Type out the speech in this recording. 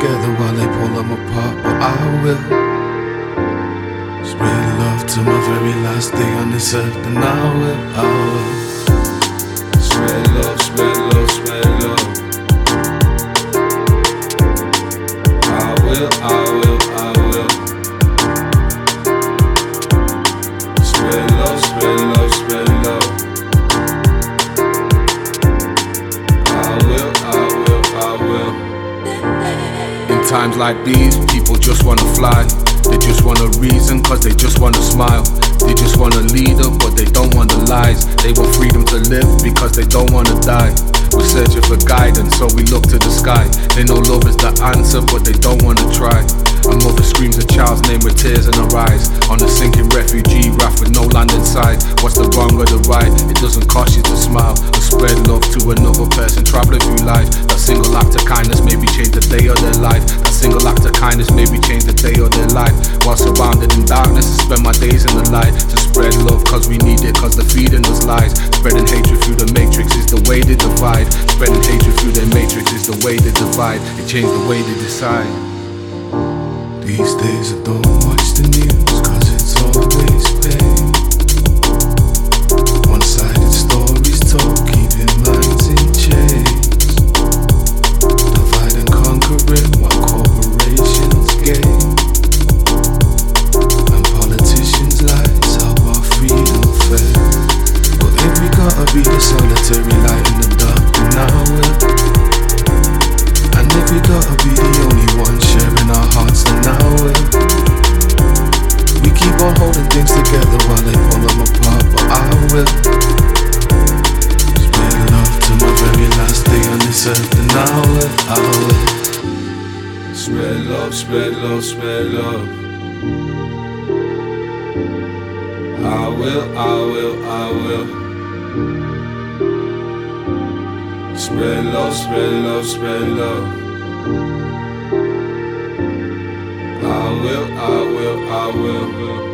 Together while they pull them apart, but I will. Spread love to my very last day on this earth, and I will, I will. Spread love, spread love, spread love. I will, I will, times like these, people just wanna fly. They just want a reason, cause they just wanna smile. They just want a leader, but they don't want the lies. They want freedom to live because they don't wanna die. We're searching for guidance, so we look to the sky. They know love is the answer, but they don't wanna try. A mother screams a child's name with tears in her eyes. On a sinking refugee raft with no land inside. What's the wrong or the right? It doesn't cost you to smile or spread love to another person traveling through life. That single act of kindness maybe change the day of their life. That single act of kindness maybe change the day of their life. While surrounded in darkness, I spend my days in the light to spread love cause we need it cause they're feeding us lies. Spreading hatred through the matrix is the way they divide. Spreading hatred through their matrix is the way they divide. It changed the way they decide. These days I don't watch the news cause it's always pain. One sided stories minds in chains. Divide and while corporations gain. And politicians' lies our freedom. But if we gotta be the solitary light in the dark, then I will. On holding things together while they them apart, but I will. Spread love to my very last day on this earth, and I will, I will. Spread love, spread love, spread love. I will, I will, I will. Spread love, spread love, spread love. I will, I will, I will.